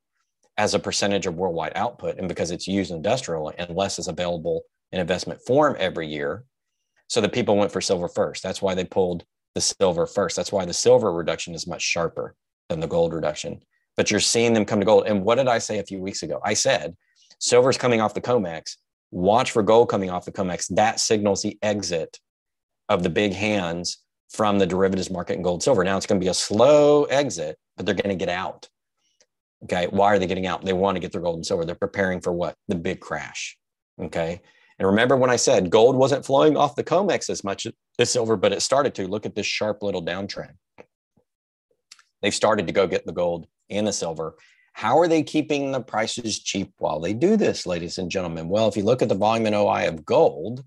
Speaker 1: as a percentage of worldwide output. And because it's used industrially and less is available in investment form every year. So the people went for silver first. That's why they pulled the silver first. That's why the silver reduction is much sharper than the gold reduction but you're seeing them come to gold. And what did I say a few weeks ago? I said silver's coming off the COMEX. Watch for gold coming off the COMEX. That signals the exit of the big hands from the derivatives market in gold silver. Now it's going to be a slow exit, but they're going to get out. Okay. Why are they getting out? They want to get their gold and silver. They're preparing for what? The big crash. Okay. And remember when I said gold wasn't flowing off the COMEX as much as silver, but it started to. Look at this sharp little downtrend. They've started to go get the gold and the silver. How are they keeping the prices cheap while they do this, ladies and gentlemen? Well, if you look at the volume and OI of gold,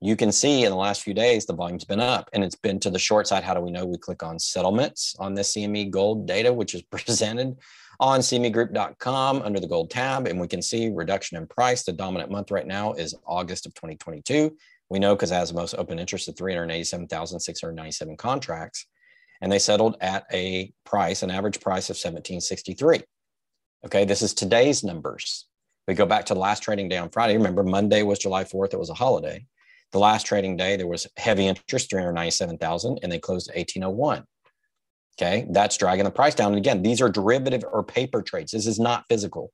Speaker 1: you can see in the last few days the volume's been up and it's been to the short side. How do we know? We click on settlements on the CME gold data, which is [laughs] presented on cmegroup.com under the gold tab, and we can see reduction in price. The dominant month right now is August of 2022. We know because the most open interest of 387,697 contracts and they settled at a price, an average price of 1763. Okay, this is today's numbers. We go back to the last trading day on Friday. Remember, Monday was July 4th, it was a holiday. The last trading day, there was heavy interest, 397,000, and they closed at 1801. Okay, that's dragging the price down. And again, these are derivative or paper trades. This is not physical.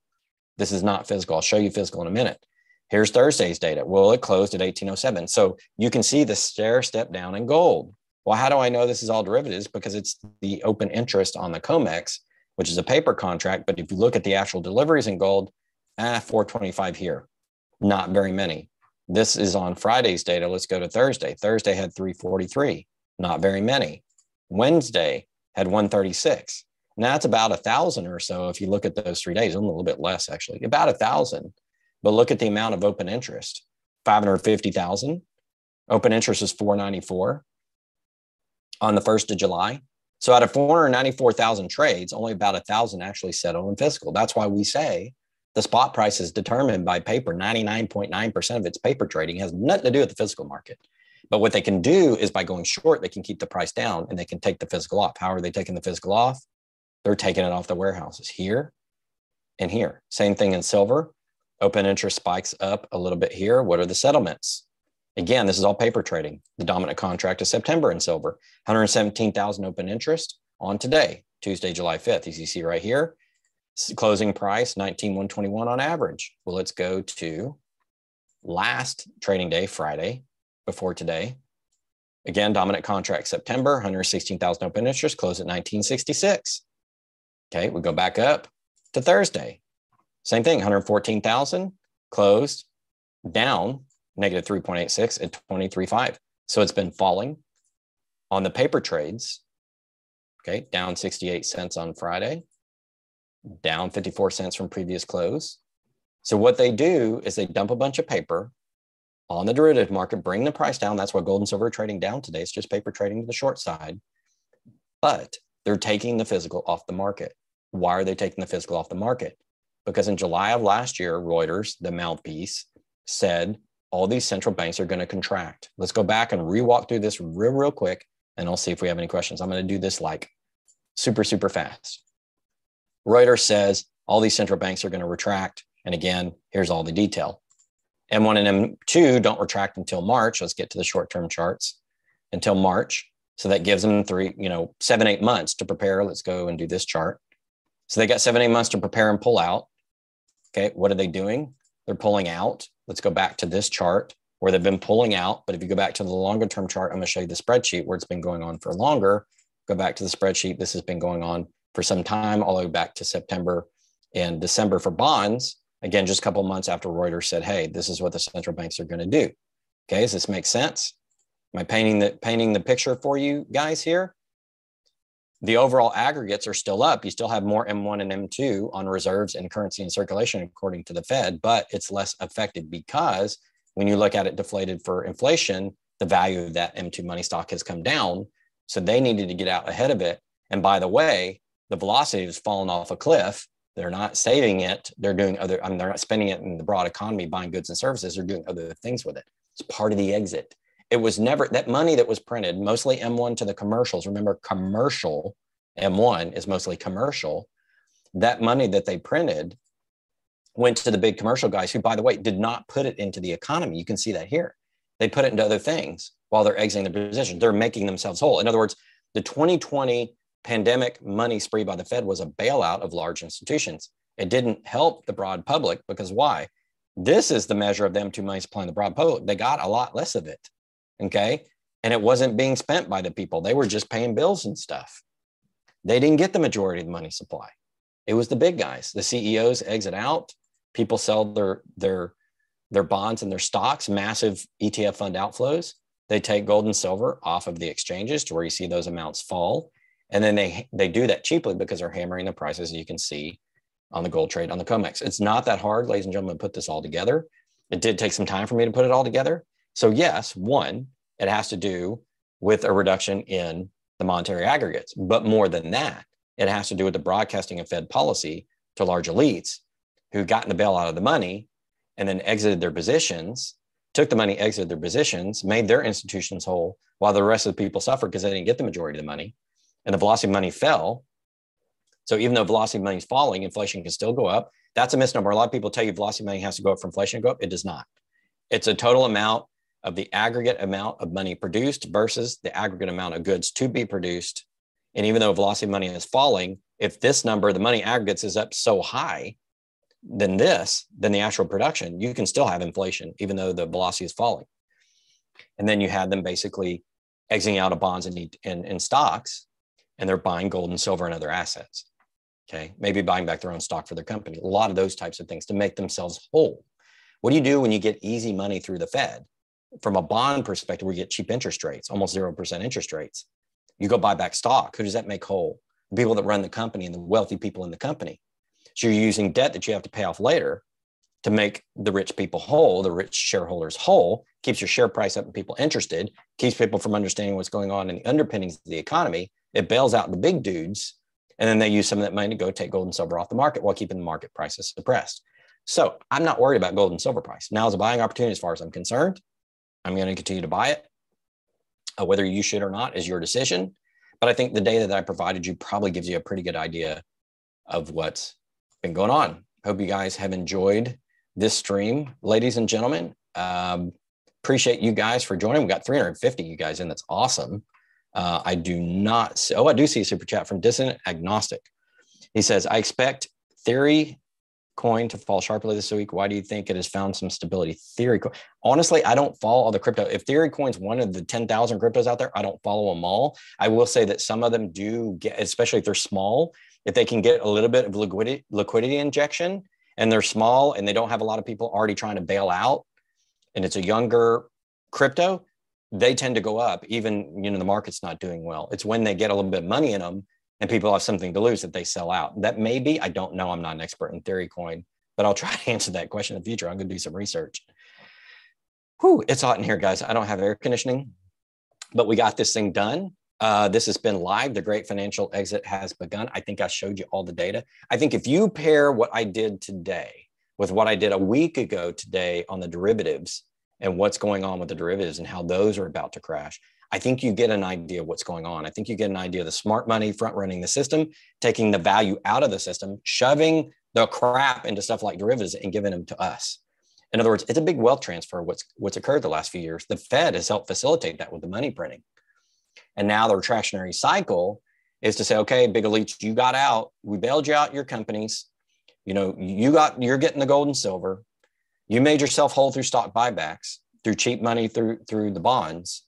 Speaker 1: This is not physical. I'll show you physical in a minute. Here's Thursday's data. Well, it closed at 1807. So you can see the stair step down in gold. Well, how do I know this is all derivatives? Because it's the open interest on the COMEX, which is a paper contract. But if you look at the actual deliveries in gold, ah, 425 here, not very many. This is on Friday's data. Let's go to Thursday. Thursday had 343, not very many. Wednesday had 136. Now that's about a thousand or so if you look at those three days, a little bit less actually, about a thousand. But look at the amount of open interest 550,000. Open interest is 494 on the 1st of July. So out of 494,000 trades, only about a thousand actually settle in physical. That's why we say the spot price is determined by paper. 99.9% of its paper trading has nothing to do with the physical market. But what they can do is by going short, they can keep the price down and they can take the physical off. How are they taking the physical off? They're taking it off the warehouses here and here. Same thing in silver. Open interest spikes up a little bit here. What are the settlements? Again, this is all paper trading. The dominant contract is September in silver, 117,000 open interest on today, Tuesday, July 5th. As you see right here, closing price 19,121 on average. Well, let's go to last trading day, Friday, before today. Again, dominant contract September, 116,000 open interest, close at 1966. Okay, we go back up to Thursday. Same thing, 114,000, closed down negative 3.86 at 23.5. So it's been falling on the paper trades. Okay, down 68 cents on Friday, down 54 cents from previous close. So what they do is they dump a bunch of paper on the derivative market, bring the price down. That's why gold and silver are trading down today. It's just paper trading to the short side. But they're taking the physical off the market. Why are they taking the physical off the market? Because in July of last year, Reuters, the mouthpiece, said all these central banks are going to contract. Let's go back and re-walk through this real, real quick, and I'll see if we have any questions. I'm going to do this like super, super fast. Reuters says all these central banks are going to retract. And again, here's all the detail. M1 and M2 don't retract until March. Let's get to the short-term charts until March. So that gives them three, you know, seven, eight months to prepare. Let's go and do this chart. So they got seven, eight months to prepare and pull out. Okay, what are they doing? They're pulling out. Let's go back to this chart where they've been pulling out. But if you go back to the longer term chart, I'm going to show you the spreadsheet where it's been going on for longer. Go back to the spreadsheet. This has been going on for some time, all the way back to September and December for bonds. Again, just a couple months after Reuters said, hey, this is what the central banks are going to do. Okay, does this make sense? Am I painting the painting the picture for you guys here? The overall aggregates are still up. You still have more M1 and M2 on reserves and currency in circulation, according to the Fed, but it's less effective because when you look at it deflated for inflation, the value of that M2 money stock has come down. So they needed to get out ahead of it. And by the way, the velocity has fallen off a cliff. They're not saving it. They're doing other, I mean, they're not spending it in the broad economy, buying goods and services. They're doing other things with it. It's part of the exit. It was never that money that was printed, mostly M1 to the commercials. Remember, commercial M1 is mostly commercial. That money that they printed went to the big commercial guys who, by the way, did not put it into the economy. You can see that here. They put it into other things while they're exiting their position. They're making themselves whole. In other words, the 2020 pandemic money spree by the Fed was a bailout of large institutions. It didn't help the broad public because why? This is the measure of M2 money supplying the broad public. They got a lot less of it. Okay. And it wasn't being spent by the people. They were just paying bills and stuff. They didn't get the majority of the money supply. It was the big guys. The CEOs exit out. People sell their their their bonds and their stocks, massive ETF fund outflows. They take gold and silver off of the exchanges to where you see those amounts fall. And then they they do that cheaply because they're hammering the prices you can see on the gold trade on the COMEX. It's not that hard, ladies and gentlemen, put this all together. It did take some time for me to put it all together. So yes, one, it has to do with a reduction in the monetary aggregates. But more than that, it has to do with the broadcasting of Fed policy to large elites who got in the bailout of the money and then exited their positions, took the money, exited their positions, made their institutions whole while the rest of the people suffered because they didn't get the majority of the money and the velocity of money fell. So even though velocity of money is falling, inflation can still go up. That's a misnomer. A lot of people tell you velocity of money has to go up for inflation to go up. It does not. It's a total amount of the aggregate amount of money produced versus the aggregate amount of goods to be produced And even though velocity of money is falling, if this number, the money aggregates, is up so high than this, than the actual production, you can still have inflation, even though the velocity is falling. And then you have them basically exiting out of bonds and, and, and stocks, and they're buying gold and silver and other assets. Okay. Maybe buying back their own stock for their company. A lot of those types of things to make themselves whole. What do you do when you get easy money through the Fed? From a bond perspective, we get cheap interest rates, almost 0% interest rates. You go buy back stock. Who does that make whole? The people that run the company and the wealthy people in the company. So you're using debt that you have to pay off later to make the rich people whole, the rich shareholders whole, keeps your share price up and people interested, keeps people from understanding what's going on in the underpinnings of the economy. It bails out the big dudes. And then they use some of that money to go take gold and silver off the market while keeping the market prices suppressed. So I'm not worried about gold and silver price. Now is a buying opportunity as far as I'm concerned. I'm going to continue to buy it. Uh, whether you should or not is your decision. But I think the data that I provided you probably gives you a pretty good idea of what's been going on. Hope you guys have enjoyed this stream, ladies and gentlemen. Um, appreciate you guys for joining. We got 350 you guys in. That's awesome. Uh, I do not. See, oh, I do see a super chat from Dissonant Agnostic. He says, I expect theory coin to fall sharply this week. Why do you think it has found some stability? Theory coin. Honestly, I don't follow all the crypto. If Theory coin's one of the 10,000 cryptos out there, I don't follow them all. I will say that some of them do get, especially if they're small, if they can get a little bit of liquidity, liquidity injection and they're small and they don't have a lot of people already trying to bail out and it's a younger crypto, they tend to go up even, you know, the market's not doing well. It's when they get a little bit of money in them and people have something to lose that they sell out. That may be, I don't know. I'm not an expert in theory coin, but I'll [laughs] try to answer that question in the future. I'm going to do some research. Whew, it's hot in here, guys. I don't have air conditioning, but we got this thing done. Uh, this has been live. The great financial exit has begun. I think I showed you all the data. I think if you pair what I did today with what I did a week ago today on the derivatives and what's going on with the derivatives and how those are about to crash, I think you get an idea of what's going on. I think you get an idea of the smart money front running the system, taking the value out of the system, shoving the crap into stuff like derivatives and giving them to us. In other words, it's a big wealth transfer. What's what's occurred the last few years. The Fed has helped facilitate that with the money printing, and now the retractionary cycle is to say, okay, big elites, you got out. We bailed you out your companies. You know, you got you're getting the gold and silver. You made yourself whole through stock buybacks, through cheap money, through through the bonds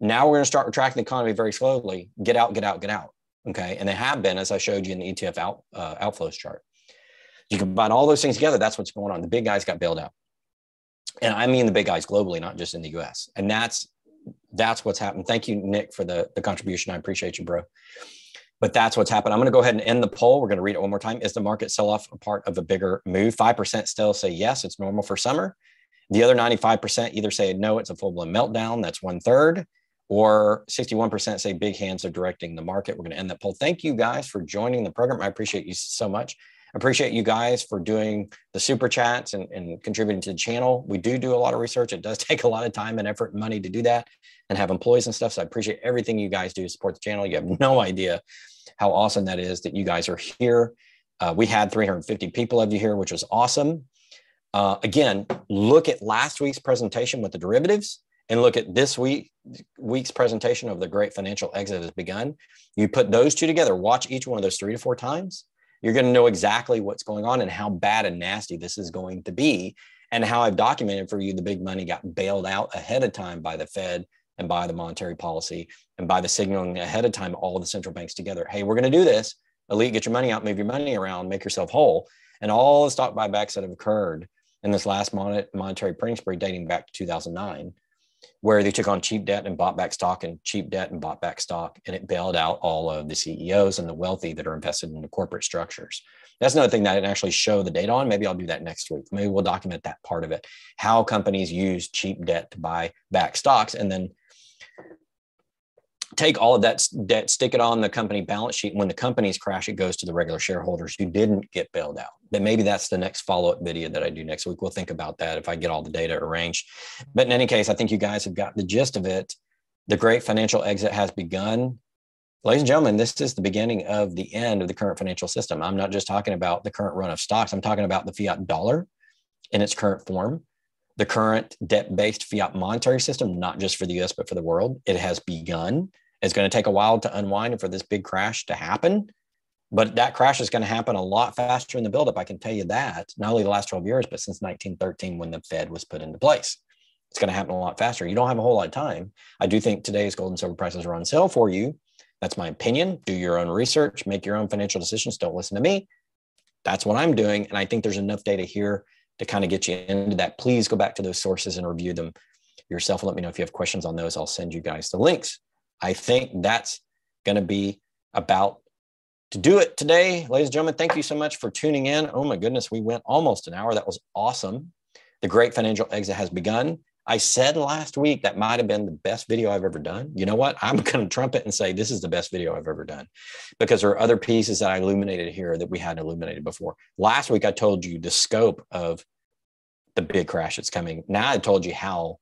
Speaker 1: now we're going to start retracting the economy very slowly. Get out, get out, get out. Okay. And they have been, as I showed you in the ETF out, uh, outflows chart. You combine all those things together. That's what's going on. The big guys got bailed out. And I mean the big guys globally, not just in the US. And that's that's what's happened. Thank you, Nick, for the, the contribution. I appreciate you, bro. But that's what's happened. I'm going to go ahead and end the poll. We're going to read it one more time. Is the market sell off a part of a bigger move? 5% still say yes, it's normal for summer. The other 95% either say no, it's a full blown meltdown. That's one third or 61% say big hands are directing the market. We're going to end that poll. Thank you guys for joining the program. I appreciate you so much. Appreciate you guys for doing the super chats and, and contributing to the channel. We do do a lot of research. It does [laughs] take a lot of time and effort and money to do that and have employees and stuff. So I appreciate everything you guys do to support the channel. You have no idea how awesome that is that you guys are here. Uh, we had 350 people of you here, which was awesome. Uh, again, look at last week's presentation with the derivatives and look at this week week's presentation of the great financial exit has begun. You put those two together watch each one of those three to four times you're going to know exactly what's going on and how bad and nasty this is going to be and how i've documented for you the big money got bailed out ahead of time by the fed and by the monetary policy and by the signaling ahead of time all the central banks together. Hey we're going to do this. Elite get your money out move your money around make yourself whole. And all the stock buybacks that have occurred in this last monetary printing spree dating back to 2009 where they took on cheap debt and bought back stock and cheap debt and bought back stock, and it bailed out all of the CEOs and the wealthy that are invested in the corporate structures. That's another thing that I didn't actually show the data on. Maybe I'll do that next week. Maybe we'll document that part of it, how companies use cheap debt to buy back stocks, and then take all of that debt, stick it on the company balance sheet. When the companies crash, it goes to the regular shareholders who didn't get bailed out. Then maybe that's the next follow up video that I do next week. We'll think about that if I get all the data arranged. But in any case, I think you guys have got the gist of it. The great financial exit has begun. Ladies and gentlemen, this is the beginning of the end of the current financial system. I'm not just talking about the current run of stocks, I'm talking about the fiat dollar in its current form the current debt based fiat monetary system, not just for the US, but for the world. It has begun It's going to take a while to unwind and for this big crash to happen. But that crash is going to happen a lot faster in the buildup. I can tell you that, not only the last 12 years, but since 1913 when the Fed was put into place. It's going to happen a lot faster. You don't have a whole lot of time. I do think today's gold and silver prices are on sale for you. That's my opinion. Do your own research, make your own financial decisions. Don't listen to me. That's what I'm doing. And I think there's enough data here to kind of get you into that. Please go back to those sources and review them yourself let me know if you have questions on those. I'll send you guys the links. I think that's going to be about to do it today. Ladies and gentlemen, thank you so much for tuning in. Oh my goodness, we went almost an hour. That was awesome. The great financial exit has begun. I said last week that might have been the best video I've ever done. You know what? [laughs] I'm going to trumpet and say this is the best video I've ever done because there are other pieces that I illuminated here that we hadn't illuminated before. Last week, I told you the scope of the big crash that's coming. Now I told you how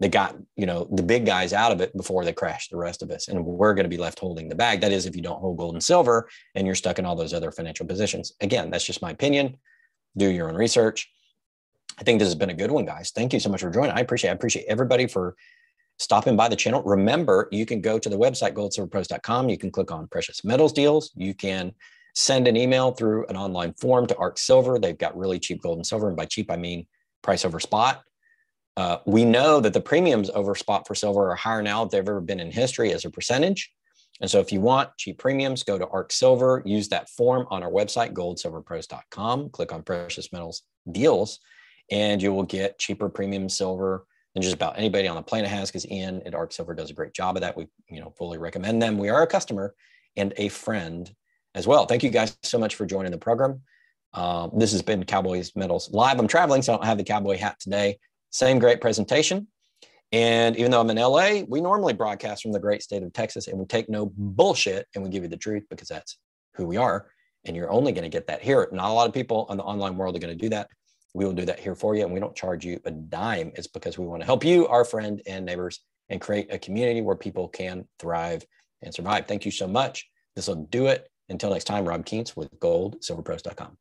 Speaker 1: they got you know the big guys out of it before they crash the rest of us. And we're going to be left holding the bag. That is if you don't hold gold and silver and you're stuck in all those other financial positions. Again that's just my opinion. Do your own research. I think this has been a good one guys. Thank you so much for joining. I appreciate i appreciate everybody for stopping by the channel. Remember you can go to the website goldsilverpros.com you can click on precious metals deals. You can send an email through an online form to arc silver. They've got really cheap gold and silver. And by cheap i mean price over spot uh, we know that the premiums over spot for silver are higher now than they've ever been in history as a percentage. And so if you want cheap premiums, go to ARC Silver, use that form on our website, goldsilverpros.com, click on precious metals deals, and you will get cheaper premium silver than just about anybody on the planet has because Ian at ARC Silver does a great job of that. We, you know, fully recommend them. We are a customer and a friend as well. Thank you guys so much for joining the program. Uh, this has been Cowboys Metals Live. I'm traveling, so I don't have the cowboy hat today. Same great presentation. And even though I'm in LA, we normally broadcast from the great state of Texas and we take no bullshit and we give you the truth because that's who we are. And you're only going to get that here. Not a lot of people in the online world are going to do that. We will do that here for you. And we don't charge you a dime. It's because we want to help you, our friend and neighbors, and create a community where people can thrive and survive. Thank you so much. This will do it. Until next time, Rob Kientz with goldsilverpros.com.